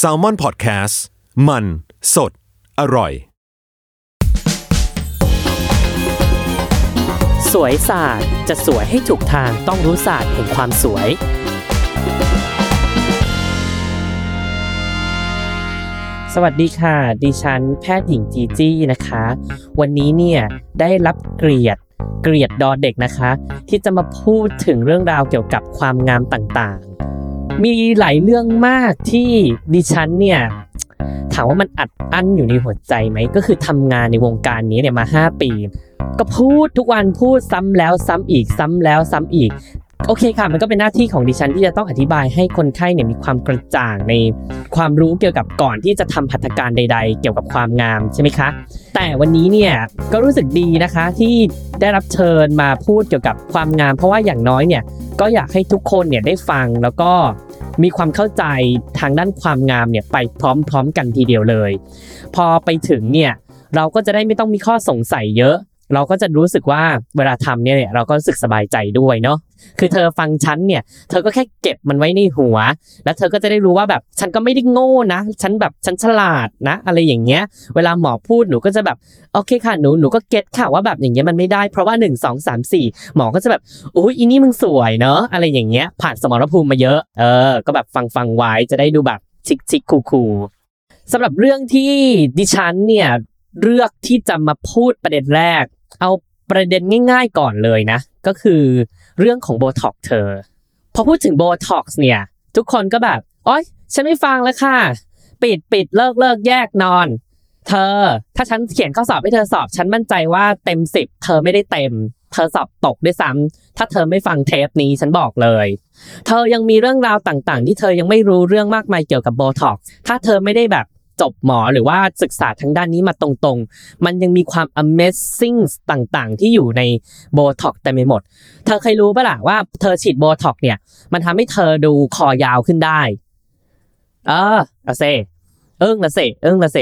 s a l ม o n PODCAST มัน สด อร่อย สวยศาสตร์จะสวยให้ถูกทางต้องรู้ศาสตร์แห่งความสวย สวัสดีค่ะ ดิฉันแพทย์หญิงจีจี้นะคะ วันนี้เนี่ยได้รับเกียรติเกียรติดอเด็กนะคะ ที่จะมาพูดถึงเรื่องราวเกี่ยวกับความงามต่างๆ มีหลายเรื่องมากที่ดิฉันเนี่ยถามว่ามันอัดอั้นอยู่ในหัวใจไหม ก็คือทำงานในวงการนี้เนี่ยมา 5 ปี ก็พูดทุกวันพูดซ้ำแล้วซ้ำอีกซ้ำแล้วซ้ำอีก โอเคค่ะ มันก็เป็นหน้าที่ของดิฉันที่จะต้องอธิบายให้คนไข้เนี่ยมีความกระจ่างในความรู้เกี่ยวกับก่อนที่จะทำพัฒการใด ๆ เกี่ยวกับความงามใช่ไหมคะ แต่วันนี้เนี่ยก็รู้สึกดีนะคะที่ได้รับเชิญมาพูดเกี่ยวกับความงาม เพราะว่าอย่างน้อยเนี่ยก็อยากให้ทุกคนเนี่ยได้ฟังแล้วก็มีความเข้าใจทางด้านความงามเนี่ยไปพร้อมๆ กันทีเดียวเลย พอไปถึงเนี่ยเราก็จะได้ไม่ต้องมีข้อสงสัยเยอะ เราก็จะรู้สึกว่าเวลาทำเนี่ยเราก็รู้สึกสบายใจด้วยเนาะคือเธอฟังฉันเนี่ยเธอก็แค่เก็บมันไว้ในหัว แล้วเธอก็จะได้รู้ว่าแบบฉันก็ไม่ได้โง่นะ ฉันแบบฉันฉลาดนะ อะไรอย่างเงี้ย เวลาหมอพูดหนูก็จะแบบโอเคค่ะหนูหนูก็ get ค่ะว่าแบบอย่างเงี้ยมันไม่ได้เพราะว่า 1 2 3 4 หมอก็จะแบบอุ้ยอีนี่มึงสวยเนอะอะไรอย่างเงี้ย ผ่านสมรภูมิมาเยอะเออก็แบบฟังฟังไว้จะได้ดูแบบ chic chic cool cool สำหรับเรื่องที่ดิฉันเนี่ยเลือกที่จะมาพูดประเด็นแรก เอาประเด็นง่าย ๆก่อนเลยนะ ก็คือเรื่องของโบท็อกซ์เธอ พอพูดถึงโบท็อกซ์เนี่ย ทุกคนก็แบบโอ๊ยฉันไม่ฟังแล้วค่ะ ปิดปิดเลิกเลิกแยกนอน เธอ ถ้าฉันเขียนข้อสอบให้เธอสอบ ฉันมั่นใจว่าเต็มสิบเธอไม่ได้เต็ม เธอสอบตกด้วยซ้ำถ้าเธอไม่ฟังเทปนี้ฉันบอกเลย เธอยังมีเรื่องราวต่างๆ ที่เธอยังไม่รู้เรื่องมากมายเกี่ยวกับโบท็อกถ้าเธอไม่ได้แบบ จบหมอหรือว่าศึกษาทางด้านนี้มาตรงๆ มันยังมีความ amazing ต่างๆ ที่อยู่ในโบท็อกแต่ไม่หมด เธอเคยรู้ปะล่ะว่าเธอฉีดโบท็อกเนี่ย มันทำให้เธอดูคอยาวขึ้นได้ เออละเซเอิ้งละเซเอิ้งละเซ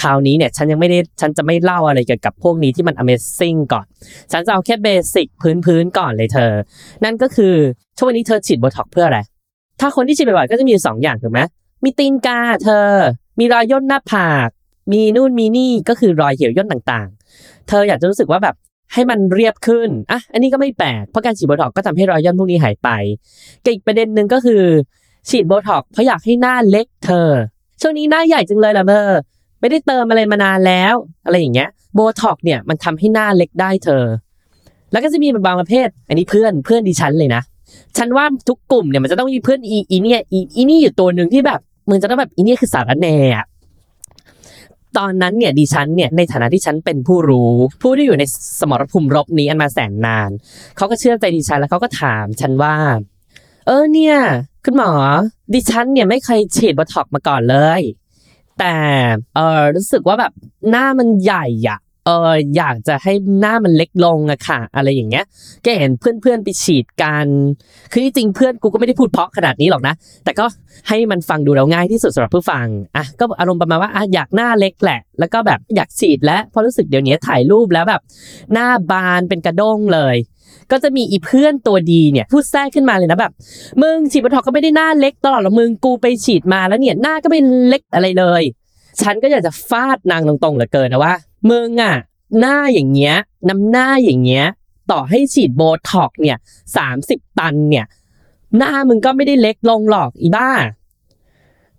คราวนี้เนี่ยฉันยังไม่ได้ฉันจะไม่เล่าอะไรเกี่ยวกับพวกนี้ที่มัน amazing ก่อน ฉันจะเอาแค่ basic พื้นๆก่อนเลยเธอ นั่นก็คือช่วงนี้เธอฉีดโบท็อกเพื่ออะไร ถ้าคนที่ฉีดบ่อยๆก็จะมีสองอย่างถูกไหมมีตีนกาเธอ มีรอยย่นหน้าผาก มีนู่นมีนี่ก็คือรอยเหี่ยวย่นต่างๆ เธออยากจะรู้สึกว่าแบบให้มันเรียบขึ้น อะ อันนี้ก็ไม่แปลก เพราะการฉีดโบท็อกก็ทำให้รอยย่นพวกนี้หายไปอีกประเด็นหนึ่งก็คือ ฉีดโบท็อกเพราะอยากให้หน้าเล็กเธอ ช่วงนี้หน้าใหญ่จังเลยล่ะเธอ ไม่ได้เติมอะไรมานานแล้ว อะไรอย่างเงี้ย โบท็อกเนี่ยมันทำให้หน้าเล็กได้เธอ แล้วก็จะมีบางประเภท อันนี้เพื่อน เพื่อนดิฉันเลยนะ ฉันว่าทุกกลุ่มเนี่ยมันจะต้องมีเพื่อนอีอีเนี่ยอีอีนี่อยู่ตัวหนึ่งที่แบบ มึงจะต้องแบบอีนี่คือสารแน่อะตอนนั้นเนี่ยดิฉันเนี่ยในฐานะที่ฉันเป็นผู้รู้ ผู้ที่อยู่ในสมรภูมิรบนี้อันมาแสนนานเขาก็เชื่อใจดิฉันแล้วเขาก็ถามฉันว่า เออเนี่ยคุณหมอ ดิฉันเนี่ยไม่เคยฉีดบอท็อกมาก่อนเลย แต่เออรู้สึกว่าแบบหน้ามันใหญ่อะ เอออยากจะให้หน้ามันเล็กลงอะค่ะ อะไรอย่างเงี้ยแกเห็นเพื่อนๆไปฉีดกันคือจริงเพื่อนกูก็ไม่ได้พูดเพราะขนาดนี้หรอกนะ แต่ก็ให้มันฟังดูแล้วง่ายที่สุดสำหรับผู้ฟังอะก็อารมณ์ประมาณว่าอะอยากหน้าเล็กแหละ แล้วก็แบบอยากฉีดแล้วเพราะรู้สึกเดี๋ยวนี้ถ่ายรูปแล้วแบบ หน้าบานเป็นกระด้งเลย ก็จะมีอีเพื่อนตัวดีเนี่ยพูดแทรกขึ้นมาเลยนะแบบมึงฉีดบอทอกก็ไม่ได้หน้าเล็กตลอดหรอกมึงกูไปฉีดมาแล้วเนี่ยหน้าก็ไม่เล็กอะไรเลย ฉันก็อยากจะฟาดนางตรงๆเหลือเกินนะว่า มึงอะหน้าอย่างเงี้ยน้ำหน้าอย่างเงี้ย ต่อให้ฉีดโบท็อกเนี่ยสามสิบตันเนี่ย หน้ามึงก็ไม่ได้เล็กลงหรอกอีบ้า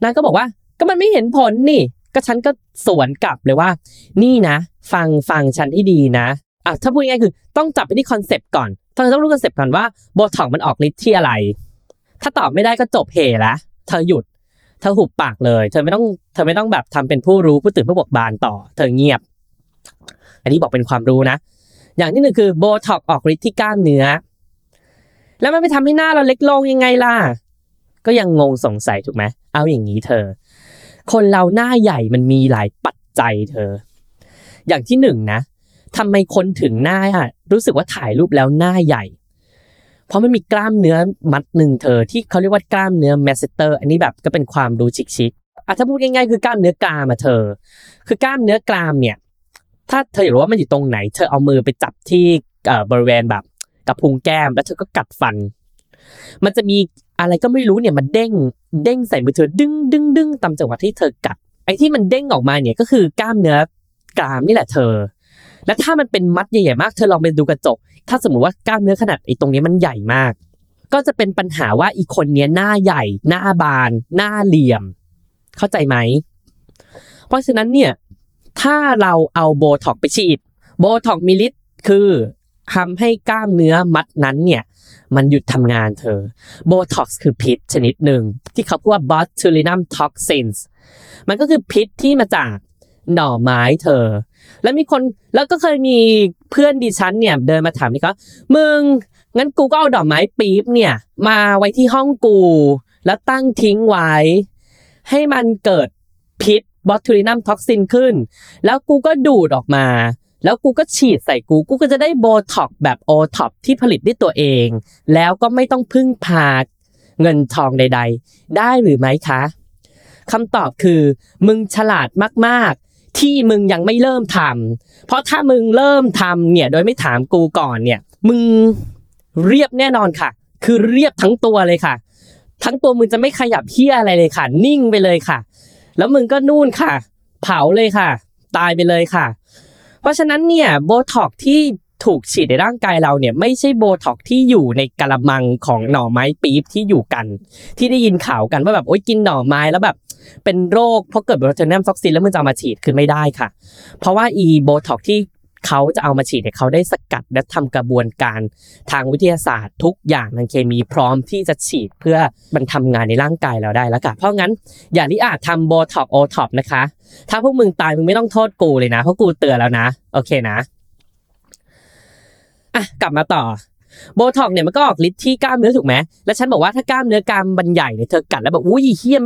นางก็บอกว่า ก็มันไม่เห็นผลนี่ ก็ฉันก็สวนกลับเลยว่า นี่นะ ฟังฟังฉันให้ดีนะอะถ้าพูดง่ายคือต้องจับไปที่คอนเซปต์ก่อนเธอต้องรู้คอนเซปต์ก่อนว่าโบท็อกมันออกฤทธิ์ที่อะไร ถ้าตอบไม่ได้ก็จบแหละเธอหยุด เธอหุบปากเลย เธอไม่ต้อง เธอไม่ต้องแบบทำเป็นผู้รู้ผู้ตื่นผู้เบิกบานต่อ เธอเงียบ อันนี้บอกเป็นความรู้นะ อย่างที่หนึ่งคือโบท็อกออกฤทธิ์ที่กล้ามเนื้อ แล้วมันไปทำให้หน้าเราเล็กลงยังไงล่ะ ก็ยังงงสงสัยถูกไหมเอาอย่างนี้เธอ คนเราหน้าใหญ่มันมีหลายปัจจัยเธอ อย่างที่หนึ่งนะทำไมคนถึงหน้ารู้สึกว่าถ่ายรูปแล้วหน้าใหญ่ เพราะมันมีกล้ามเนื้อมัดหนึ่งเธอ ที่เขาเรียกว่ากล้ามเนื้อแมสเตอร์ อันนี้แบบก็เป็นความรู้ชิคๆอะถ้าพูดง่ายๆคือกล้ามเนื้อกรามอะเธอ คือกล้ามเนื้อกรามเนี่ย ถ้าเธออยากรู้ว่ามันอยู่ตรงไหน เธอเอามือไปจับที่บริเวณแบบกับพุงแก้ม แล้วเธอก็กัดฟัน มันจะมีอะไรก็ไม่รู้เนี่ยมันเด้งเด้งใส่มือเธอดึงดึงดึงตามจังหวะที่เธอกัด ไอ้ที่มันเด้งออกมาเนี่ยก็คือกล้ามเนื้อกรามนี่แหละเธอ และถ้ามันเป็นมัดใหญ่ๆมาก เธอลองไปดูกระจก ถ้าสมมติว่ากล้ามเนื้อขนาดไอ้ตรงนี้มันใหญ่มาก ก็จะเป็นปัญหาว่าอีกคนเนี้ยหน้าใหญ่ หน้าบาน หน้าเหลี่ยม เข้าใจไหม เพราะฉะนั้นเนี่ย ถ้าเราเอาโบท็อกไปฉีด โบท็อกมีฤทธิ์คือทำให้กล้ามเนื้อมัดนั้นเนี่ยมันหยุดทำงานเธอโบท็อกซ์คือพิษชนิดหนึ่ง ที่เขาพูดว่า botulinum toxins มันก็คือพิษที่มาจากหน่อไม้เธอ แล้วมีคนแล้วก็เคยมีเพื่อนดิฉันเนี่ยเดินมาถามนี่ก็มึงงั้นกูก็เอาดอกไม้ปี๊บเนี่ยมาไว้ที่ห้องกู แล้วตั้งทิ้งไว้ ให้มันเกิดพิษ บอทูลินัมท็อกซินขึ้น แล้วกูก็ดูดออกมา แล้วกูก็ฉีดใส่กู กูก็จะได้โบท็อกแบบโอท็อปที่ผลิตด้วยตัวเอง แล้วก็ไม่ต้องพึ่งพาเงินทองใด ๆ ได้หรือไม่คะคำตอบคือ มึงฉลาดมากๆ ที่มึงยังไม่เริ่มทำเพราะถ้ามึงเริ่มทำเนี่ยโดยไม่ถามกูก่อนเนี่ย มึงเรียบแน่นอนค่ะ คือเรียบทั้งตัวเลยค่ะ ทั้งตัวมึงจะไม่ขยับเฮี้ยอะไรเลยค่ะ นิ่งไปเลยค่ะ แล้วมึงก็นู่นค่ะ เผาเลยค่ะ ตายไปเลยค่ะ เพราะฉะนั้นเนี่ยโบท็อกที่ถูกฉีดในร่างกายเราเนี่ยไม่ใช่โบท็อกที่อยู่ในกะละมังของหน่อไม้ปี๊บที่อยู่กัน ที่ได้ยินข่าวกันว่าแบบโอ๊ยกินหน่อไม้แล้วแบบเป็นโรคเพราะเกิด botulinum toxin แล้วมึงจะเอามาฉีดคือไม่ได้ค่ะ เพราะว่าอีโบท็อกที่ เขาจะเอามาฉีดเนี่ยเขาได้สกัดและทำกระบวนการทางวิทยาศาสตร์ ทุกอย่างทางเคมีพร้อมที่จะฉีดเพื่อมันทำงานในร่างกายเราได้แล้วค่ะเพราะงั้นอย่าที่อาจทำโบท็อกโอท็อปนะคะ ถ้าพวกมึงตายมึงไม่ต้องโทษกูเลยนะเพราะกูเตือนแล้วนะโอเคนะอะกลับมาต่อโบท็อกเนี่ยมันก็ออกฤทธิ์ที่กล้ามเนื้อถูกไหมแล้วฉันบอกว่าถ้ากล้ามเนื้อกรามมันใหญ่เนี่ยเธอกัดแล้วแบบอุ้ยเหลี่ยม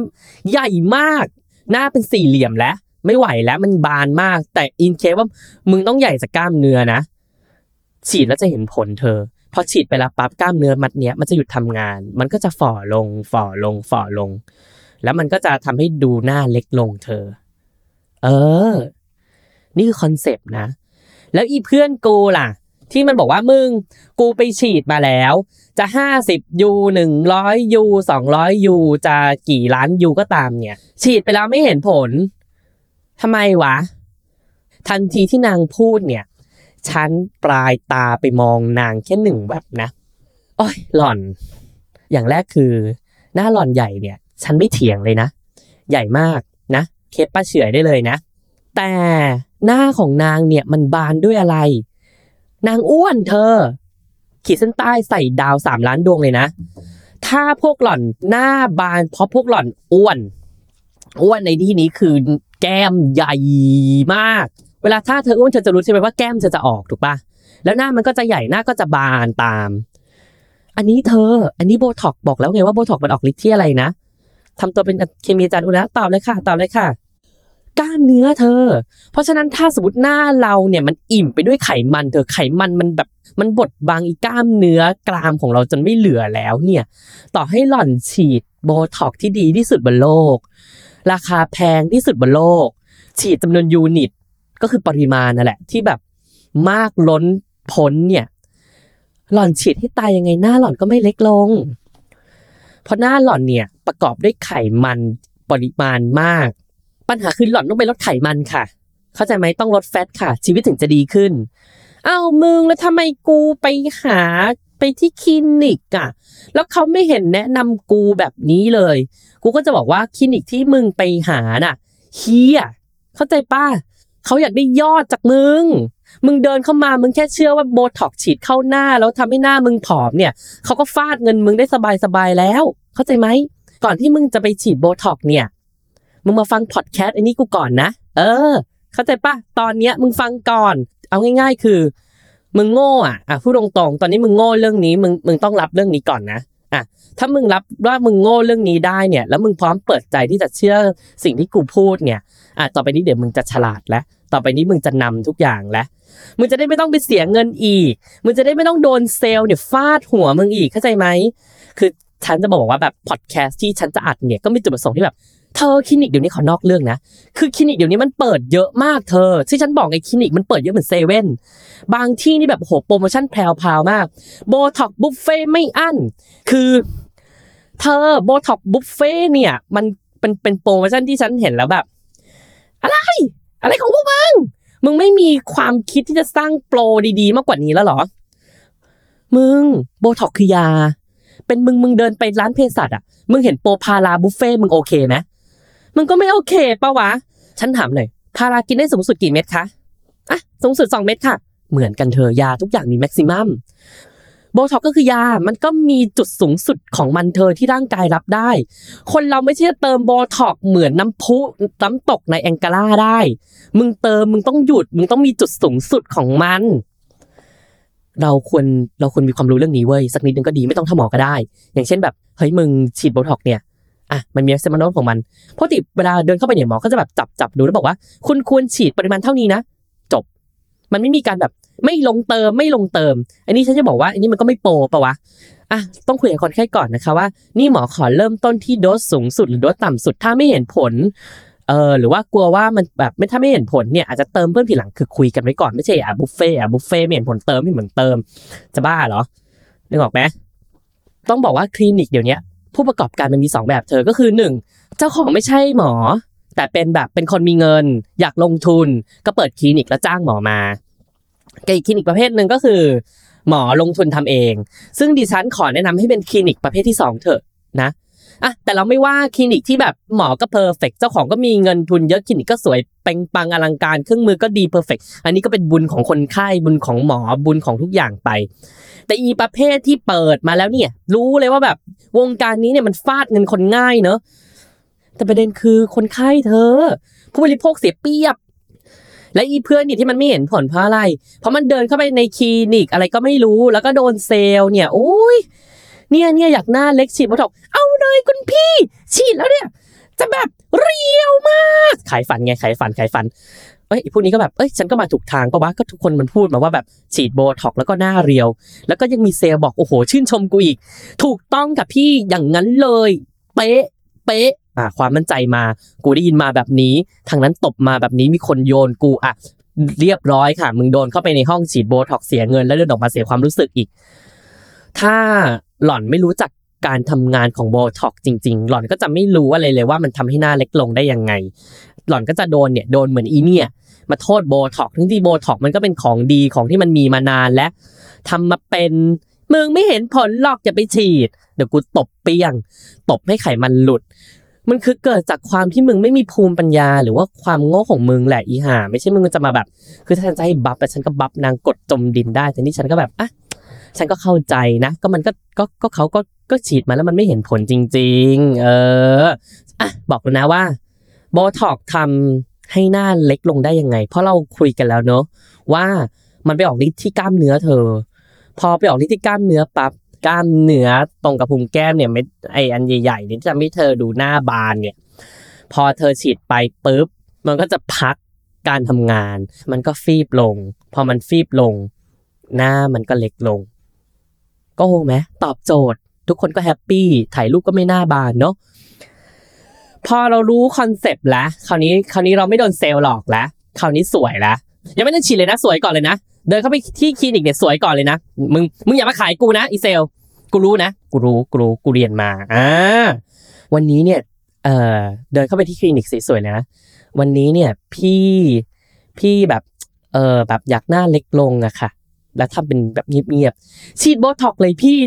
ใหญ่มาก หน้าเป็นสี่เหลี่ยมแล้ว ไม่ไหวแล้วมันบานมาก แต่ in case ว่ามึงต้องใหญ่จากกล้ามเนื้อนะฉีดแล้วจะเห็นผลเธอพอฉีดไปแล้วปั๊บกล้ามเนื้อมัดเนี้ยมันจะหยุดทำงาน มันก็จะฝ่อลงฝ่อลงฝ่อลง แล้วมันก็จะทำให้ดูหน้าเล็กลงเธอ เออ นี่คือคอนเซปต์นะ แล้วอีเพื่อนกูล่ะ ที่มันบอกว่ามึง กูไปฉีดมาแล้ว จะห้าสิบยูหนึ่งร้อยยูสองร้อยยูจะกี่ล้านยูก็ตามเนี่ย ฉีดไปแล้วไม่เห็นผล ทำไมวะ ทันทีที่นางพูดเนี่ย ฉันปลายตาไปมองนางแค่หนึ่งแบบนะโอ้ยหล่อน อย่างแรกคือ หน้าหล่อนใหญ่เนี่ย ฉันไม่เถียงเลยนะ ใหญ่มากนะ เคสป้าเฉยได้เลยนะ แต่หน้าของนางเนี่ยมันบานด้วยอะไร นางอ้วนเธอ ขีดเส้นใต้ใส่ดาวสามล้านดวงเลยนะ ถ้าพวกหล่อนหน้าบานเพราะพวกหล่อนอ้วน อ้วนในที่นี้คือ แก้มใหญ่มาก เวลาถ้าเธออ้วนเธอจะรู้ใช่ไหมว่าแก้มเธอจะออกถูกปะแล้วหน้ามันก็จะใหญ่หน้าก็จะบานตาม อันนี้เธอ อันนี้โบท็อกบอกแล้วไงว่าโบท็อกมันออกฤทธิ์ที่อะไรนะทำตัวเป็นเคมีอาจารย์อุแล้วตอบเลยค่ะตอบเลยค่ะ กล้ามเนื้อเธอ เพราะฉะนั้นถ้าสมมติหน้าเราเนี่ยมันอิ่มไปด้วยไขมันเธอไขมันมันแบบมันบดบังอีกล้ามเนื้อกรามของเราจนไม่เหลือแล้วเนี่ย ต่อให้หล่อนฉีดโบท็อกที่ดีที่สุดบนโลก ราคาแพงที่สุดบนโลก ฉีดจำนวนยูนิต ก็คือปริมาณนั่นแหละ ที่แบบมากล้นพ้นเนี่ย หล่อนฉีดให้ตายยังไงหน้าหล่อนก็ไม่เล็กลง เพราะหน้าหล่อนเนี่ยประกอบด้วยไขมันปริมาณมาก ปัญหาคือหล่อนต้องไปลดไขมันค่ะ เข้าใจไหมต้องลดแฟตค่ะ ชีวิตถึงจะดีขึ้น เอามึงแล้วทำไมกูไปหาไปที่คลินิกอะ แล้วเขาไม่เห็นแนะนำกูแบบนี้เลย กูก็จะบอกว่าคลินิกที่มึงไปหาน่ะเฮียเข้าใจป้าเขาอยากได้ยอดจากมึง มึงเดินเข้ามามึงแค่เชื่อว่าโบท็อกฉีดเข้าหน้า แล้วทำให้หน้ามึงผอมเนี่ยเขาก็ฟาดเงินมึงได้สบายๆแล้ว เข้าใจไหมก่อนที่มึงจะไปฉีดโบท็อกเนี่ยมึงมาฟังพอดแคสต์อ้นี่กูก่อนนะ เออ เข้าใจปะตอนเนี้ยมึงฟังก่อน เอาง่าย ๆ คือ มึงโง่อะอะพูดตรงๆ ตอนนี้มึงโง่เรื่องนี้มึงมึงต้องรับเรื่องนี้ก่อนนะอะถ้ามึงรับว่ามึงโง่เรื่องนี้ได้เนี่ย แล้วมึงพร้อมเปิดใจที่จะเชื่อสิ่งที่กูพูดเนี่ยอะต่อไปนี้เดี๋ยวมึงจะฉลาดแล้วต่อไปนี้มึงจะนำทุกอย่างแล้วมึงจะได้ไม่ต้องไปเสียเงินอีก มึงจะได้ไม่ต้องโดนเซลล์เนี่ยฟาดหัวมึงอีกเข้าใจไหมคือฉันจะบอกว่าแบบพอดแคสต์ที่ฉันจะอัดเนี่ยก็มีจุดประสงค์ที่แบบ เธอคลินิกเดี๋ยวนี้ขอนอกเรื่องนะ คือคลินิกเดี๋ยวนี้มันเปิดเยอะมากเธอ ที่ฉันบอกไอ้คลินิกมันเปิดเยอะเหมือนเซเว่น บางที่นี่แบบโหโปรโมชั่นแพรวๆมาก โบท็อกบุฟเฟ่ไม่อั้น คือเธอโบท็อกบุฟเฟ่เนี่ย มันเป็นเป็นโปรโมชั่นที่ฉันเห็นแล้วแบบ อะไร อะไรของพวกมึง มึงไม่มีความคิดที่จะสร้างโปรดี ๆ มากกว่านี้แล้วหรอ มึงโบท็อกคือยา เป็นมึงมึงเดินไปร้านเภสัชอะ มึงเห็นโปรพาราบุฟเฟ่มึงโอเคไหม มึงก็ไม่โอเคปะวะ ฉันถามหน่อยพารากินได้สูงสุดกี่เม็ดคะอะสูงสุด 2 เม็ดค่ะ เหมือนกันเธอยาทุกอย่างมีแม็กซิมัมโบท็อกก็คือยา มันก็มีจุดสูงสุดของมันเธอที่ร่างกายรับได้ คนเราไม่ใช่จะเติมโบท็อกเหมือนน้ำพุน้ำตกไนแองการาได้ มึงเติมมึงต้องหยุด มึงต้องมีจุดสูงสุดของมัน เราควรเราควรมีความรู้เรื่องนี้เว้ยสักนิดนึงก็ดีไม่ต้องทำหมอก็ได้ อย่างเช่นแบบเฮ้ยมึงฉีดโบท็อกเนี่ย อะมันมีเซมานอลของมันปกติเวลาเดินเข้าไปเนี่ยหมอก็จะแบบจับจับดูแล้วบอกว่า คุณควรฉีดปริมาณเท่านี้นะ จบ มันไม่มีการแบบไม่ลงเติมไม่ลงเติม อันนี้ฉันจะบอกว่าอันนี้มันก็ไม่ pro ปะวะอะต้องคุยกับคนไข้ก่อนนะคะว่า นี่หมอขอเริ่มต้นที่โดสสูงสุดหรือโดสต่ำสุดถ้าไม่เห็นผลเออหรือว่ากลัวว่ามันแบบไม่ถ้าไม่เห็นผลเนี่ยอาจจะเติมเพิ่มทีหลังคือคุยกันไว้ก่อนไม่ใช่อะบุฟเฟ่อะบุฟเฟ่ไม่เห็นผลเติมไม่เหมือนเติม จะบ้าเหรอนึกออกไหมต้องบอกว่าคลินิกเดี๋ยวนี้ ผู้ประกอบการมันมีสองแบบเธอก็คือหนึ่งเจ้าของไม่ใช่หมอ แต่เป็นแบบเป็นคนมีเงิน อยากลงทุน ก็เปิดคลินิกแล้วจ้างหมอมากับอีกคลินิกประเภทหนึ่งก็คือ หมอลงทุนทำเอง ซึ่งดิฉันขอแนะนำให้เป็นคลินิกประเภทที่สองเถอะนะ อะแต่เราไม่ว่าคลินิกที่แบบหมอก็ perfect เจ้าของก็มีเงินทุนเยอะคลินิกก็สวยเป่งปังอลังการเครื่องมือก็ดี perfect อันนี้ก็เป็นบุญของคนไข้บุญของหมอบุญของทุกอย่างไป แต่อีประเภทที่เปิดมาแล้วเนี่ย รู้เลยว่าแบบวงการนี้เนี่ยมันฟาดเงินคนง่ายเนอะแต่ประเด็นคือคนไข้เธอ ผู้บริโภคเสียเปรียบและอีเพื่อนนี่ที่มันไม่เห็นผลเพราะอะไร เพราะมันเดินเข้าไปในคลินิกอะไรก็ไม่รู้ แล้วก็โดนเซลล์เนี่ยโอ้ย เนี่ยเนี่ยอยากหน้าเล็กฉีดโบท็อกเอาเลยคุณพี่ ฉีดแล้วเนี่ย จะแบบเรียวมากขายฝันไงขายฝันขายฝันเอ้ยพวกนี้ก็แบบเอ้ยฉันก็มาถูกทางปะวะก็ทุกคนมันพูดมาว่าแบบฉีดโบท็อกแล้วก็หน้าเรียว แล้วก็ยังมีเซลบอกโอ้โห ชื่นชมกูอีก ถูกต้องกับพี่อย่างนั้นเลยเป๊ะเป๊ะอ่าความมั่นใจมา กูได้ยินมาแบบนี้ ทางนั้นตบมาแบบนี้มีคนโยนกูอะเรียบร้อยค่ะ มึงโดนเข้าไปในห้องฉีดโบท็อกเสียเงิน แล้วเดินออกมาเสียความรู้สึกอีก ถ้า หล่อนไม่รู้จักการทำงานของโบท็อกจริง ๆ หล่อนก็จะไม่รู้อะไรเลยว่ามันทำให้หน้าเล็กลงได้ยังไง หล่อนก็จะโดนเนี่ยโดนเหมือนอีเนี่ย มาโทษโบท็อกทั้งที่โบท็อกมันก็เป็นของดีของที่มันมีมานานและทำมาเป็นมึงไม่เห็นผลหรอกอย่าไปฉีด เดี๋ยวกูตบเปียง ตบให้ไขมันหลุด มันคือเกิดจากความที่มึงไม่มีภูมิปัญญา หรือว่าความโง่ของมึงแหละอีห่าไม่ใช่มึงจะมาแบบ คือถ้าฉันจะให้บัฟแต่ฉันก็บัฟนางกดจมดินได้แต่นี่ฉันก็แบบอะ ฉันก็เข้าใจนะ ก็มันก็ก็ก็เขาก็ก็ฉีดมาแล้วมันไม่เห็นผลจริง ๆ เอออะบอกเลยนะว่าโบท็อกทำให้หน้าเล็กลงได้ยังไง เพราะเราคุยกันแล้วเนอะว่ามันไปออกฤทธิ์ที่กล้ามเนื้อเธอ พอไปออกฤทธิ์ที่กล้ามเนื้อปั๊บกล้ามเนื้อตรงกระพุ้งแก้มเนี่ยไม่ไออันใหญ่ๆนี่จะทำให้เธอดูหน้าบานเนี่ย พอเธอฉีดไปปุ๊บมันก็จะพักการทำงาน มันก็ฟีบลง พอมันฟีบลง หน้ามันก็เล็กลง ก็โหไหมตอบโจทย์ ทุกคนก็แฮปปี้ถ่ายรูปก็ไม่หน้าบานเนาะพอเรารู้คอนเซปต์แล้วคราวนี้คราวนี้เราไม่โดนเซลล์หลอกแล้วคราวนี้สวยแล้วยังไม่ได้ฉีดเลยนะ สวยก่อนเลยนะ เดินเข้าไปที่คลินิกเนี่ยสวยก่อนเลยนะมึงมึงอย่ามาขายกูนะอีเซลกูรู้นะกูรู้กูรู้กูเรียนมาอ่าวันนี้เนี่ยเอ่อเดินเข้าไปที่คลินิกสวยๆเลยนะวันนี้เนี่ยพี่พี่แบบเออแบบอยากหน้าเล็กลงอะค่ะ แล้วทำเป็นแบบเงียบๆฉีดโบท็อกเลยพี่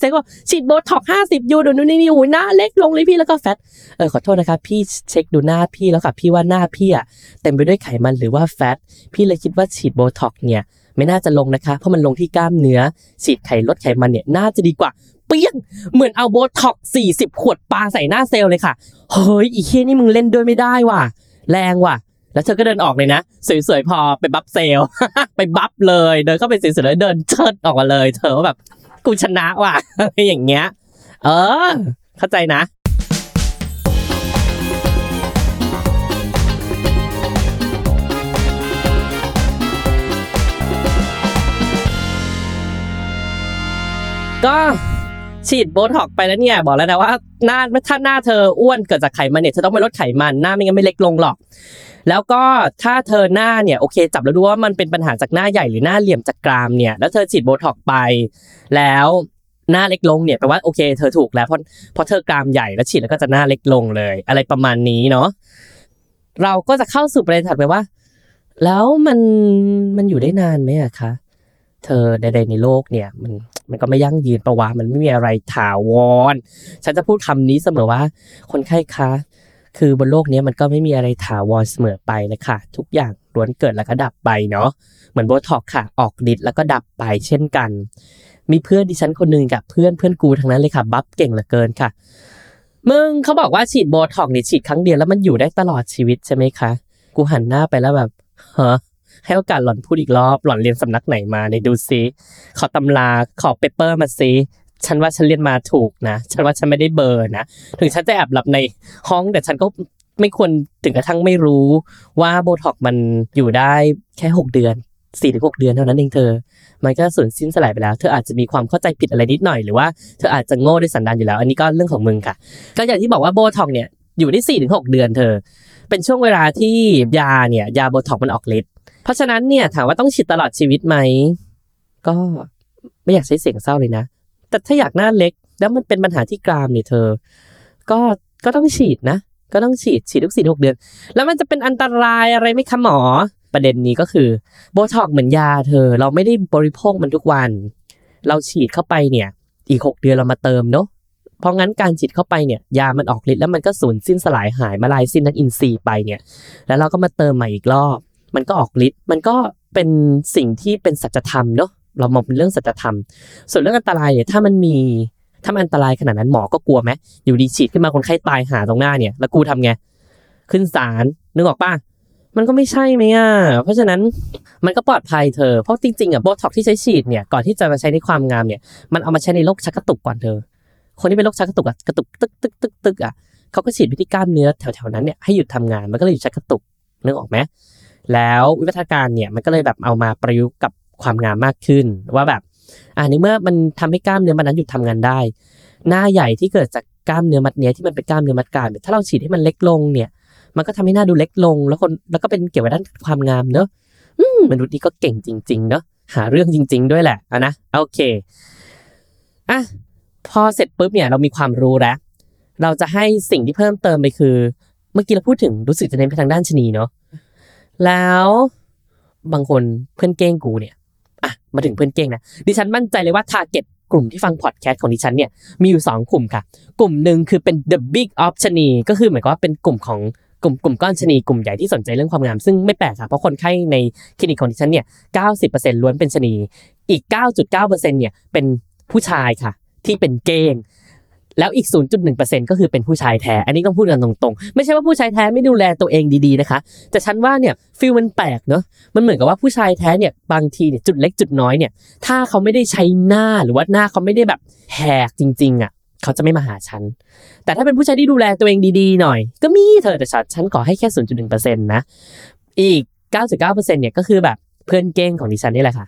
เซลก็ฉีดโบท็อกห้าสิบ U เดี๋ยวนู้นนี่โอ้ยหน้าเล็กลงเลยพี่แล้วก็ fatเออขอโทษนะคะพี่เช็คดูหน้าพี่แล้วค่ะพี่ว่าหน้าพี่อะเต็มไปด้วยไขมันหรือว่า fat พี่เลยคิดว่าฉีดโบท็อกเนี่ยไม่น่าจะลงนะคะ เพราะมันลงที่กล้ามเนื้อฉีดไขลดไขมันเนี่ยน่าจะดีกว่าเปี้ยงเหมือนเอาโบท็อกสี่สิบขวดปาใส่หน้าเซลล์เลยค่ะ เฮ้ยอีเคียนี่มึงเล่นด้วยไม่ได้ว่ะ แรงว่ะ แล้วเธอก็เดินออกเลยนะ สวยๆพอไป bluff sales ไปบัฟเลยเดินเข้าไปสวยๆแล้วเดินเชิดออกมาเลย เธอว่าแบบกูชนะว่ะอย่างเงี้ย เออ เข้าใจนะก็ฉีดโบท็อกไปแล้วเนี่ย บอกแล้วนะว่าหน้าถ้าหน้าเธออ้วนเกิดจากไขมันเนี่ยเธอต้องไปลดไขมันหน้าไม่งั้นไม่เล็กลงหรอก แล้วก็ถ้าเธอหน้าเนี่ยโอเค จับแล้วดูว่ามันเป็นปัญหาจากหน้าใหญ่หรือหน้าเหลี่ยมจากกรามเนี่ยแล้วเธอฉีดโบท็อกไป แล้วหน้าเล็กลงเนี่ยแปลว่าโอเค เธอถูกแล้วเพราะเพราะเธอกรามใหญ่แล้วฉีดแล้วก็จะหน้าเล็กลงเลย อะไรประมาณนี้เนาะเราก็จะเข้าสู่ประเด็นถัดไปว่า แล้วมันมันอยู่ได้นานไหมอะคะเธอใดๆในโลกเนี่ยมันมันก็ไม่ยั่งยืนประวะมันไม่มีอะไรถาวร ฉันจะพูดคำนี้เสมอว่า คนไข้คะ คือบนโลกนี้มันก็ไม่มีอะไรถาวรเสมอไปเลยค่ะ ทุกอย่างล้วนเกิดแล้วก็ดับไปเนาะเหมือนโบท็อกค่ะ ออกฤทธิ์แล้วก็ดับไปเช่นกัน มีเพื่อนดิฉันคนหนึ่งกับเพื่อนเพื่อนกูทั้งนั้นเลยค่ะ บัฟเก่งเหลือเกินค่ะมึงเขาบอกว่าฉีดโบท็อกเนี่ยฉีดครั้งเดียวแล้วมันอยู่ได้ตลอดชีวิตใช่ไหมคะ กูหันหน้าไปแล้วแบบฮะให้โอกาสหล่อนพูดอีกรอบ หล่อนเรียนสำนักไหนมาในดูซิ ขอตำรา ขอ paper มาซิ ฉันว่าฉันเรียนมาถูกนะ ฉันว่าฉันไม่ได้เบลอนะ ถึงฉันจะแอบหลับในห้องแต่ฉันก็ไม่ควรถึงกระทั่งไม่รู้ว่าโบท็อกมันอยู่ได้แค่หกเดือนสี่ถึงหกเดือนเท่านั้นเองเธอ มันก็สูญสิ้นสลายไปแล้ว เธออาจจะมีความเข้าใจผิดอะไรนิดหน่อยหรือว่าเธออาจจะโง่ด้วยสันดานอยู่แล้ว อันนี้ก็เรื่องของมึงค่ะ ก็อย่างที่บอกว่าโบท็อกเนี่ยอยู่ได้สี่ถึงหกเดือนเธอ เป็นช่วงเวลาที่ยาเนี่ย ยาโบท็อกมันออกฤทธิ์ เพราะฉะนั้นเนี่ยถามว่าต้องฉีดตลอดชีวิตไหม ก็ไม่อยากใช้เสียงเศร้าเลยนะ แต่ถ้าอยากหน้าเล็ก แล้วมันเป็นปัญหาที่กรามเนี่ยเธอ ก็ก็ต้องฉีดนะ ก็ต้องฉีดฉีดทุกสี่หกเดือน แล้วมันจะเป็นอันตรายอะไรไหมคะหมอ ประเด็นนี้ก็คือโบท็อกเหมือนยาเธอ เราไม่ได้บริโภคมันทุกวัน เราฉีดเข้าไปเนี่ย อีกหกเดือนเรามาเติมเนาะเพราะงั้นการฉีดเข้าไปเนี่ยยามันออกฤทธิ์แล้วมันก็สูญสิ้นสลายหายมาลายสิ้นทั้งอินทรีย์ไปเนี่ย แล้วเราก็มาเติมใหม่อีกรอบ มันก็ออกฤทธิ์มันก็เป็นสิ่งที่เป็นสัจธรรมเนาะ เรามองเป็นเรื่องสัจธรรม ส่วนเรื่องอันตรายเนี่ยถ้ามันมีถ้ามันอันตรายขนาดนั้นหมอก็กลัวไหมอยู่ดีฉีดขึ้นมาคนไข้ตายหาตรงหน้าเนี่ย แล้วกูทำไง ขึ้นศาลนึกออกป่ะมันก็ไม่ใช่ไหมอะ เพราะฉะนั้นมันก็ปลอดภัยเธอ เพราะจริงๆอะโบท็อกที่ใช้ฉีดเนี่ย ก่อนที่จะมาใช้ในความงามเนี่ย มันเอามาใช้ในโรคชักกระตุกก่อนเธอ คนที่เป็นโรคชักกระตุกอะ กระตุกตึกตึกตึกตึกอะเขาก็ฉีดไปที่กล้ามเนื้อแถวๆนั้นเนี่ยให้หยุดทำงาน มันก็เลยหยุดชักกระตุกนึกออกไหมแล้ววิวัฒนาการเนี่ยมันก็เลยแบบเอามาประยุกต์กับ ความงามมากขึ้น ว่าแบบ อ่าในเมื่อมันทำให้กล้ามเนื้อมันนั้นหยุดทำงานได้ หน้าใหญ่ที่เกิดจากกล้ามเนื้อมัดเนี้ยที่มันเป็นกล้ามเนื้อมัดกายถ้าเราฉีดให้มันเล็กลงเนี่ย มันก็ทำให้หน้าดูเล็กลง แล้วคนแล้วก็เป็นเกี่ยวกับด้านความงามเนอะอืมมนุษย์นี่ก็เก่งจริง ๆ เนอะหาเรื่องจริง ๆ ด้วยแหละอะนะโอเคอะพอเสร็จปุ๊บเนี่ยเรามีความรู้แล้วเราจะให้สิ่งที่เพิ่มเติมไปคือ เมื่อกี้เราพูดถึงรู้สึกจะเน้นไปทางด้านชนีเนาะแล้วบางคนเพื่อนเก้งกูเนี่ย มาถึงเพื่อนเก้งนะดิฉันมั่นใจเลยว่าทาร์เก็ตกลุ่มที่ฟังพอดแคสต์ของดิฉันเนี่ยมีอยู่สองกลุ่มค่ะ กลุ่มหนึ่งคือเป็น the big of ชนีก็คือหมายความว่าเป็นกลุ่มของกลุ่มกลุ่มก้อนชนีกลุ่มใหญ่ที่สนใจเรื่องความงาม ซึ่งไม่แปลกค่ะเพราะคนไข้ในคลินิกของดิฉันเนี่ย90%ล้วนเป็นชนีอีก 9.9%เนี่ยเป็นผู้ชายค่ะ ที่เป็นเก้ง แล้วอีก 0.1%ก็คือเป็นผู้ชายแท้ อันนี้ต้องพูดกันตรงๆ ไม่ใช่ว่าผู้ชายแท้ไม่ดูแลตัวเองดีๆนะคะ แต่ฉันว่าเนี่ยฟิลมันแปลกเนอะมันเหมือนกับว่าผู้ชายแท้เนี่ยบางทีเนี่ยจุดเล็กจุดน้อยเนี่ย ถ้าเขาไม่ได้ใช้หน้าหรือว่าหน้าเขาไม่ได้แบบแหกจริงๆอะเขาจะไม่มาหาฉัน แต่ถ้าเป็นผู้ชายที่ดูแลตัวเองดีๆ หน่อย ก็มีเธอแต่ฉันฉันขอให้แค่ 0.1%นะ อีก 99%เนี่ยก็คือแบบเพื่อนเก้งของดิฉันนี่แหละค่ะ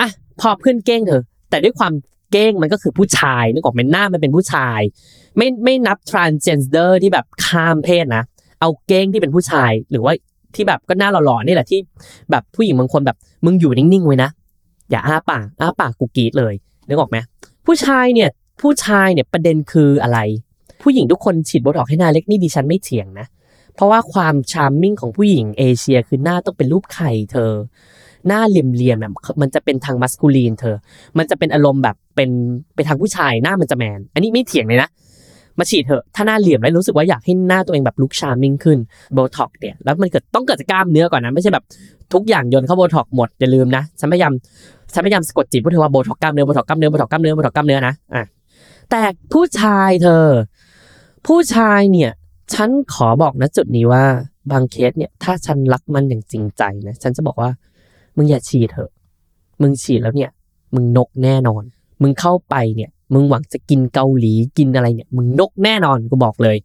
อะ พอเพื่อนเก้งเธอ แต่ด้วยความ เก้งมันก็คือผู้ชายนึกออกไหมหน้ามันเป็นผู้ชาย ไม่ไม่นับ transgender ที่แบบข้ามเพศนะ เอาเก้งที่เป็นผู้ชายหรือว่าที่แบบก็หน้าหล่อๆนี่แหละที่แบบผู้หญิงบางคนแบบมึงอยู่นิ่งๆไว้นะอย่าอ้าปากอ้าปากกูกรีดเลยนึกออกไหมผู้ชายเนี่ยผู้ชายเนี่ยประเด็นคืออะไร ผู้หญิงทุกคนฉีดโบท็อกให้หน้าเล็กนี่ดิฉันไม่เถียงนะ เพราะว่าความ charming ของผู้หญิงเอเชียคือหน้าต้องเป็นรูปไข่เธอ หน้าเหลี่ยมๆเนี่ยมันจะเป็นทาง masculine เธอ มันจะเป็นอารมณ์แบบเป็นไปทางผู้ชายหน้ามันจะแมน อันนี้ไม่เถียงเลยนะ มาฉีดเถอะ ถ้าหน้าเหลี่ยมแล้วรู้สึกว่าอยากให้หน้าตัวเองแบบ look charming ขึ้นโบท็อกซ์เนี่ย แล้วมันเกิดต้องเกิดจากกล้ามเนื้อก่อนนะ ไม่ใช่แบบทุกอย่างโยนเข้าโบท็อกซ์หมดอย่าลืมนะฉันพยายามฉันพยายามสะกดจิตพูดเธอว่าโบท็อกซ์กล้ามเนื้อโบท็อกซ์กล้ามเนื้อโบท็อกซ์กล้ามเนื้อโบท็อกซ์กล้ามเนื้อนะอะแต่ผู้ชายเธอ ผู้ชายเนี่ย ฉันขอบอกนะจุดนี้ว่าบางเคสเนี่ย ถ้าฉันรักมันอย่างจริงใจนะ ฉันจะบอกว่า มึงอย่าฉีดเถอะ มึงฉีดแล้วเนี่ย มึงนกแน่นอน มึงเข้าไปเนี่ย มึงหวังจะกินเกาหลีกินอะไรเนี่ย มึงนกแน่นอนกูบอกเลย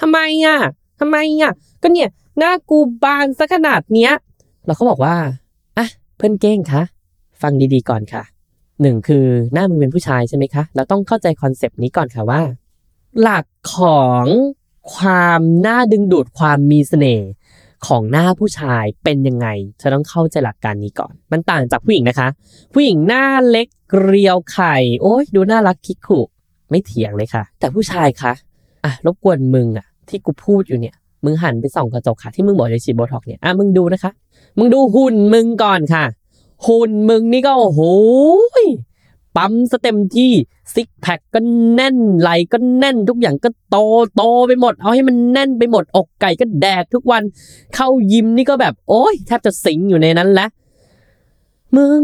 ทำไมอะทำไมอะ ก็เนี่ยหน้ากูบานซะขนาดเนี้ยแล้วเขาบอกว่าอะเพื่อนเก้งคะฟังดีๆก่อนค่ะหนึ่งคือหน้ามึงเป็นผู้ชายใช่ไหมคะ เราต้องเข้าใจคอนเซปต์นี้ก่อนค่ะว่า หลักของความน่าดึงดูดความมีเสน่ห์ ของหน้าผู้ชายเป็นยังไง เธอต้องเข้าใจหลักการนี้ก่อน มันต่างจากผู้หญิงนะคะ ผู้หญิงหน้าเล็กเกรียวไข่ โอ้ยดูน่ารักคิกคุไม่เถียงเลยค่ะ แต่ผู้ชายคะอะรบกวนมึงอะ ที่กูพูดอยู่เนี่ย มึงหันไปส่องกระจกค่ะ ที่มึงบอกจะฉีดโบท็อกเนี่ยอะมึงดูนะคะ มึงดูหุ่นมึงก่อนค่ะ หุ่นมึงนี่ก็โอ้โหย ปั๊มสเต็มที่ six pack ก็แน่นไหล่ก็แน่นทุกอย่างก็โตโตไปหมด เอาให้มันแน่นไปหมดอกไก่ก็แดกทุกวัน เข้ายิมนี่ก็แบบ โอ้ยแทบจะสิงอยู่ในนั้นแหละมึง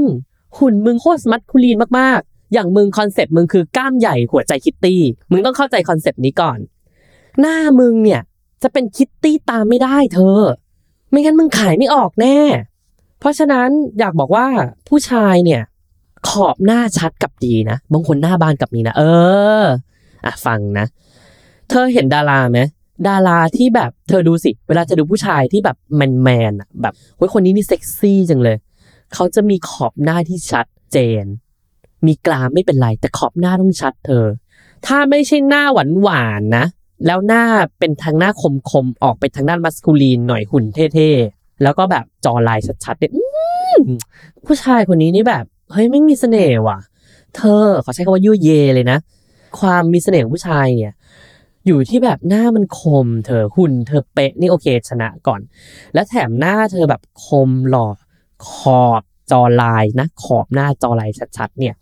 หุ่นมึงโคตร masculine มากๆ อย่างมึง concept มึงคือกล้ามใหญ่หัวใจคิตตี้ มึงต้องเข้าใจ concept นี้ก่อน หน้ามึงเนี่ย จะเป็นคิตตี้ตามไม่ได้เธอ ไม่งั้นมึงขายไม่ออกแน่ เพราะฉะนั้นอยากบอกว่าผู้ชายเนี่ย ขอบหน้าชัดกับดีนะ บางคนหน้าบานกับนี้นะ เออ อะฟังนะ เธอเห็นดาราไหมดาราที่แบบเธอดูสิ เวลาจะดูผู้ชายที่แบบแมนแมนอะแบบเฮ้ยคนนี้นี่เซ็กซี่จังเลย เขาจะมีขอบหน้าที่ชัดเจน มีกรามไม่เป็นไร แต่ขอบหน้าต้องชัดเธอ ถ้าไม่ใช่หน้าหวานหวานๆนะ แล้วหน้าเป็นทางหน้าคมๆออกไปทางด้านมัสคูลีนหน่อยหุ่นเท่ๆ แล้วก็แบบจอลายชัดๆเนี่ยผู้ชายคนนี้นี่แบบ เฮ้ยไม่มีเสน่ห์ว่ะ เธอขอใช้คำว่ายั่วเยเลยนะ ความมีเสน่ห์ของผู้ชายเนี่ยอยู่ที่แบบหน้ามันคม เธอหุ่นเธอเป๊ะนี่โอเคชนะก่อน และแถมหน้าเธอแบบคมหล่อขอบจอลายนะ ขอบหน้าจอลายชัดๆ เนี่ย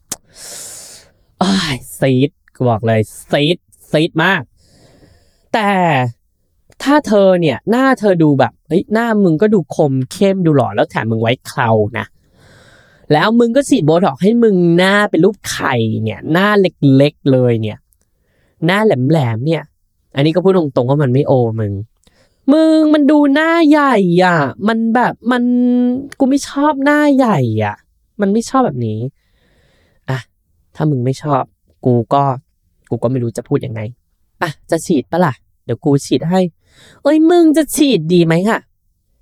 อ้ายซีดกูบอกเลยซีดซีดมาก แต่ถ้าเธอเนี่ย หน้าเธอดูแบบเฮ้ยหน้ามึงก็ดูคมเข้มดูหล่อแล้วแถมมึงไว้เครานะ แล้วมึงก็ฉีดโบท็อกให้มึงหน้าเป็นรูปไข่เนี่ยหน้าเล็กๆเลยเนี่ย หน้าแหลมๆเนี่ย อันนี้ก็พูดตรงๆว่ามันไม่โอมึง มึงมันดูหน้าใหญ่อะ มันแบบมันกูไม่ชอบหน้าใหญ่อะ มันไม่ชอบแบบนี้อะถ้ามึงไม่ชอบ กูก็กูก็ไม่รู้จะพูดยังไงอะจะฉีดปะล่ะเดี๋ยวกูฉีดให้ เอ้ยมึงจะฉีดดีไหมค่ะ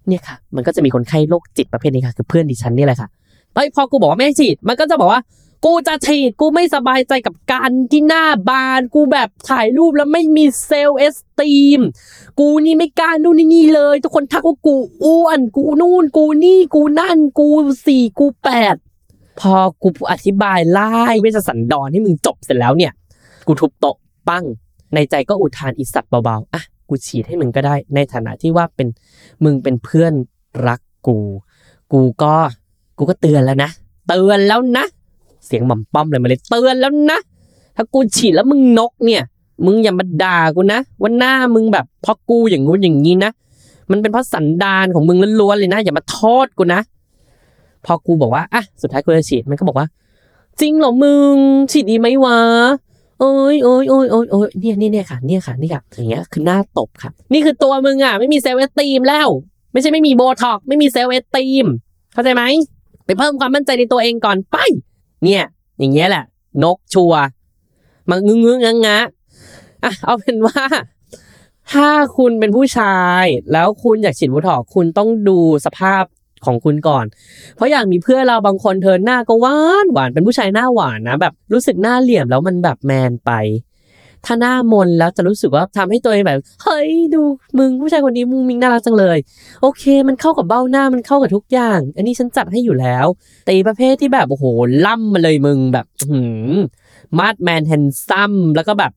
เนี่ยค่ะ มันก็จะมีคนไข้โรคจิตประเภทนี้ค่ะ คือเพื่อนดิฉันนี่แหละค่ะ เอ้ยพอกูบอกว่าไม่ให้ฉีด มันก็จะบอกว่า กูจะฉีดกูไม่สบายใจกับการที่หน้าบานกูแบบถ่ายรูปแล้วไม่มีเซลล์เอสตีม กูนี่ไม่กล้านู่นนี่นี่เลย ทุกคนทักว่ากูอ้วน กูนู่น กูนี่กูนั่น กูสี่กูแปดพอกูอธิบายไล่เวชสันดรให้มึงจบเสร็จแล้วเนี่ย กูทุบโต๊ะปั้ง ในใจก็อุทานอีสัตว์เบาๆอะกูฉีดให้มึงก็ได้ ในฐานะที่ว่าเป็นมึงเป็นเพื่อนรักกู กูก็ กูก็เตือนแล้วนะเตือนแล้วนะ เสียงหม่ำป้อมเลยมาเลยเตือนแล้วนะถ้ากูฉีดแล้วมึงนกเนี่ย มึงอย่ามาด่ากูนะว่าหน้ามึงแบบเพราะกูอย่างงู้นอย่างนี้นะมันเป็นเพราะสันดานของมึงล้วนๆเลยนะ อย่ามาโทษกูนะ พอกูบอกว่าอะสุดท้ายกูจะฉีดมันก็บอกว่า จริงเหรอมึงฉีดดีไหมวะโอ้ยโอ้ยโอ้ยโอ้ยโอ้ยเนี่ยเนี่ยเนี่ยค่ะ เนี่ยค่ะ นี่ค่ะ อย่างเงี้ย คือหน้าตบค่ะ นี่คือตัวมึงอะ ไม่มี self-esteem แล้ว ไม่ใช่ไม่มีโบท็อก ไม่มี self-esteem เข้าใจไหม ไปเพิ่มความมั่นใจในตัวเองก่อนไป เนี่ย อย่างเงี้ยแหละ นกชัวร์มางึ้งงึ้งงะอะเอาเป็นว่า ถ้าคุณเป็นผู้ชาย แล้วคุณอยากฉีดโบท็อกคุณต้องดูสภาพของคุณก่อน เพราะอย่างมีเพื่อนเราบางคนเธอหน้าก็หวานหวานเป็นผู้ชายหน้าหวานนะแบบรู้สึกหน้าเหลี่ยมแล้วมันแบบแมนไป ถ้าหน้ามนแล้วจะรู้สึกว่าทำให้ตัวเองแบบเฮ้ยดูมึงผู้ชายคนนี้มุงมิงน่ารักจังเลย โอเค มันเข้ากับเบ้าหน้ามันเข้ากับทุกอย่าง อันนี้ฉันจัดให้อยู่แล้ว แต่อีประเภทที่แบบโอ้โหล่ำมาเลยมึงแบบหืมมาดแมน handsome แล้วก็แบบ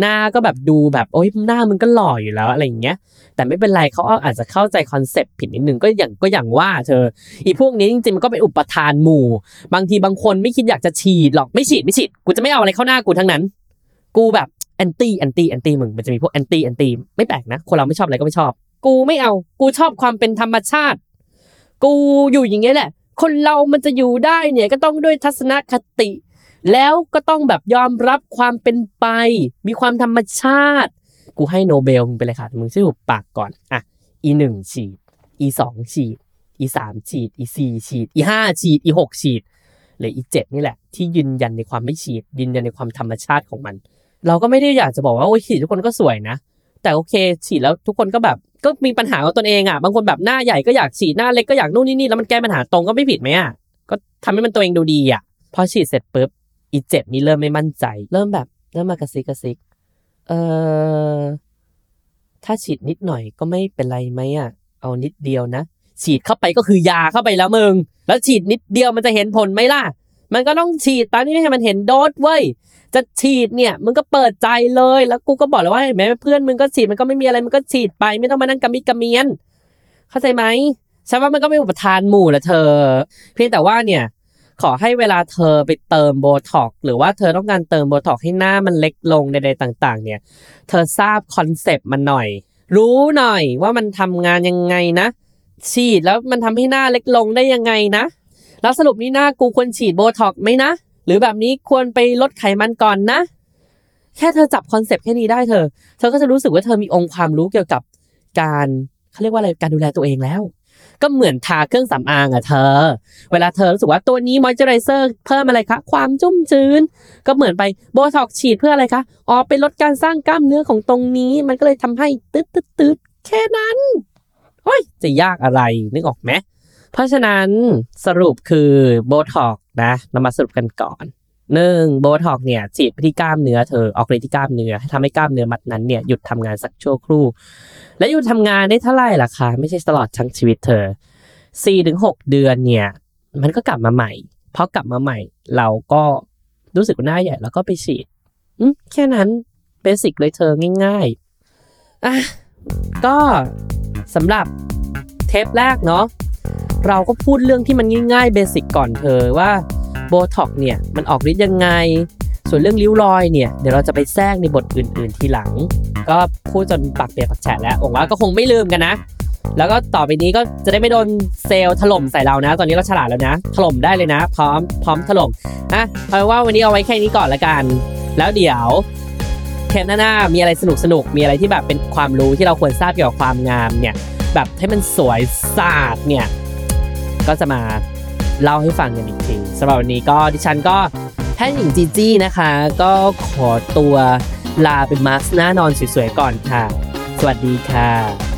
หน้าก็แบบดูแบบโอ้ยหน้ามึงก็หล่ออยู่แล้วอะไรอย่างเงี้ย แต่ไม่เป็นไรเขาอาจจะเข้าใจ concept ผิดนิดนึงก็อย่างก็อย่างว่าเธอ อีพวกนี้จริงๆมันก็เป็นอุปทานหมู่ บางทีบางคนไม่คิดอยากจะฉีดหรอกไม่ฉีดไม่ฉีดกูจะไม่เอาอะไรเข้าหน้ากูทั้งนั้น กูแบบ anti anti anti มึงมันจะมีพวก anti antiไม่แปลกนะคนเราไม่ชอบอะไรก็ไม่ชอบ กูไม่เอา กูชอบความเป็นธรรมชาติ กูอยู่อย่างเงี้ยแหละ คนเรามันจะอยู่ได้เนี่ยก็ต้องด้วยทัศนคติ แล้วก็ต้องแบบยอมรับความเป็นไป มีความธรรมชาติ กูให้โนเบลมึงไปเลยค่ะมึงช่วยหุบปากก่อนอะอีหนึ่งฉีดอีสองฉีดอีสามฉีดอีสี่ฉีดอีห้าฉีดอีหกฉีดหรืออีเจ็ดนี่แหละ ที่ยืนยันในความไม่ฉีดยืนยันในความธรรมชาติของมัน เราก็ไม่ได้อยากจะบอกว่าโอ้ยฉีดทุกคนก็สวยนะ แต่โอเค ฉีดแล้วทุกคนก็แบบก็มีปัญหาของตนเองอะบางคนแบบหน้าใหญ่ก็อยากฉีดหน้าเล็กก็อยากนู่นนี่นี่แล้วมันแก้ปัญหาตรงก็ไม่ผิดไหมอะก็ทำให้มันตัวเองดูดีอะพอฉีดเสร็จปุ๊บอีเจ็ดนี่เริ่มไม่มั่นใจ เริ่มแบบเริ่มมากระซิกกระซิกเออถ้าฉีดนิดหน่อยก็ไม่เป็นไรไหมอะเอานิดเดียวนะฉีดเข้าไปก็คือยาเข้าไปแล้วมึง แล้วฉีดนิดเดียวมันจะเห็นผลไหมล่ะ มันก็ต้องฉีดตามที่ให้มันเห็นโดสเว้ยจะฉีดเนี่ยมึงก็เปิดใจเลยแล้วกูก็บอกแล้วว่าเห็นไหมเพื่อนมึงก็ฉีดมันก็ไม่มีอะไรมันก็ฉีดไปไม่ต้องมานั่งกระมิดกระเมียน เข้าใจไหมฉันว่ามันก็ไม่อุปทานหมู่ละเธอ เพียงแต่ว่าเนี่ย ขอให้เวลาเธอไปเติมโบท็อกหรือว่าเธอต้องการเติมโบท็อกให้หน้ามันเล็กลงใดๆต่าง ๆ เนี่ย เธอทราบ concept มันหน่อย รู้หน่อยว่ามันทำงานยังไงนะฉีดแล้วมันทำให้หน้าเล็กลงได้ยังไงนะ แล้วสรุปนี่หน้ากูควรฉีดโบท็อกไหมนะ หรือแบบนี้ควรไปลดไขมันก่อนนะ แค่เธอจับ concept แค่นี้ได้เธอ เธอก็จะรู้สึกว่าเธอมีองค์ความรู้เกี่ยวกับการเขาเรียกว่าอะไรการดูแลตัวเองแล้ว ก็เหมือนทาเครื่องสำอางอะเธอ เวลาเธอรู้สึกว่าตัวนี้มอยเจอไรเซอร์เพิ่มอะไรคะความชุ่มชื้น ก็เหมือนไปโบท็อกฉีดเพื่ออะไรคะอ๋อไปลดการสร้างกล้ามเนื้อของตรงนี้ มันก็เลยทำให้ตึ๊ดตึ๊ดตึ๊ดแค่นั้นโอ้ยจะยากอะไรนึกออกไหม เพราะฉะนั้นสรุปคือโบท็อกนะเรามาสรุปกันก่อนหนึ่งโบท็อกเนี่ยฉีดไปที่กล้ามเนื้อเธอออกฤทธิ์ที่กล้ามเนื้อให้ทำให้กล้ามเนื้อมัดนั้นเนี่ยหยุดทำงานสักชั่วครู่ และหยุดทำงานได้เท่าไหร่ล่ะคะไม่ใช่ตลอดทั้งชีวิตเธอสี่ถึงหกเดือนเนี่ยมันก็กลับมาใหม่พอกลับมาใหม่ เราก็รู้สึกหน้าใหญ่แล้วก็ไปฉีดแค่นั้น basic เลยเธอง่ายๆอะก็สำหรับเทปแรกเนาะ เราก็พูดเรื่องที่มันง่ายๆ basic ก่อนเธอว่าโบท็อกเนี่ยมันออกฤทธิ์ยังไง ส่วนเรื่องริ้วรอยเนี่ยเดี๋ยวเราจะไปแทรกในบทอื่น ๆ ทีหลัง ก็พูดจนปากเปียกปากแฉะแล้วหวังว่าก็คงไม่ลืมกันนะ แล้วก็ต่อไปนี้ก็จะได้ไม่โดนเซลล์ถล่มใส่เรานะ ตอนนี้เราฉลาดแล้วนะ ถล่มได้เลยนะ พร้อมพร้อมถล่มนะเอาว่าวันนี้เอาไว้แค่นี้ก่อนละกัน แล้วเดี๋ยวเทปหน้าๆมีอะไรสนุกสนุกมีอะไรที่แบบเป็นความรู้ที่เราควรทราบเกี่ยวกับความงามเนี่ยแบบให้มันสวยสะอาดเนี่ย ก็จะมาเล่าให้ฟังกันอีกทีสำหรับวันนี้ก็ดิฉันก็แพทย์หญิงจีจี้นะคะ ก็ขอตัวลาเป็นมาสก์หน้านอนสวยๆก่อนค่ะ สวัสดีค่ะ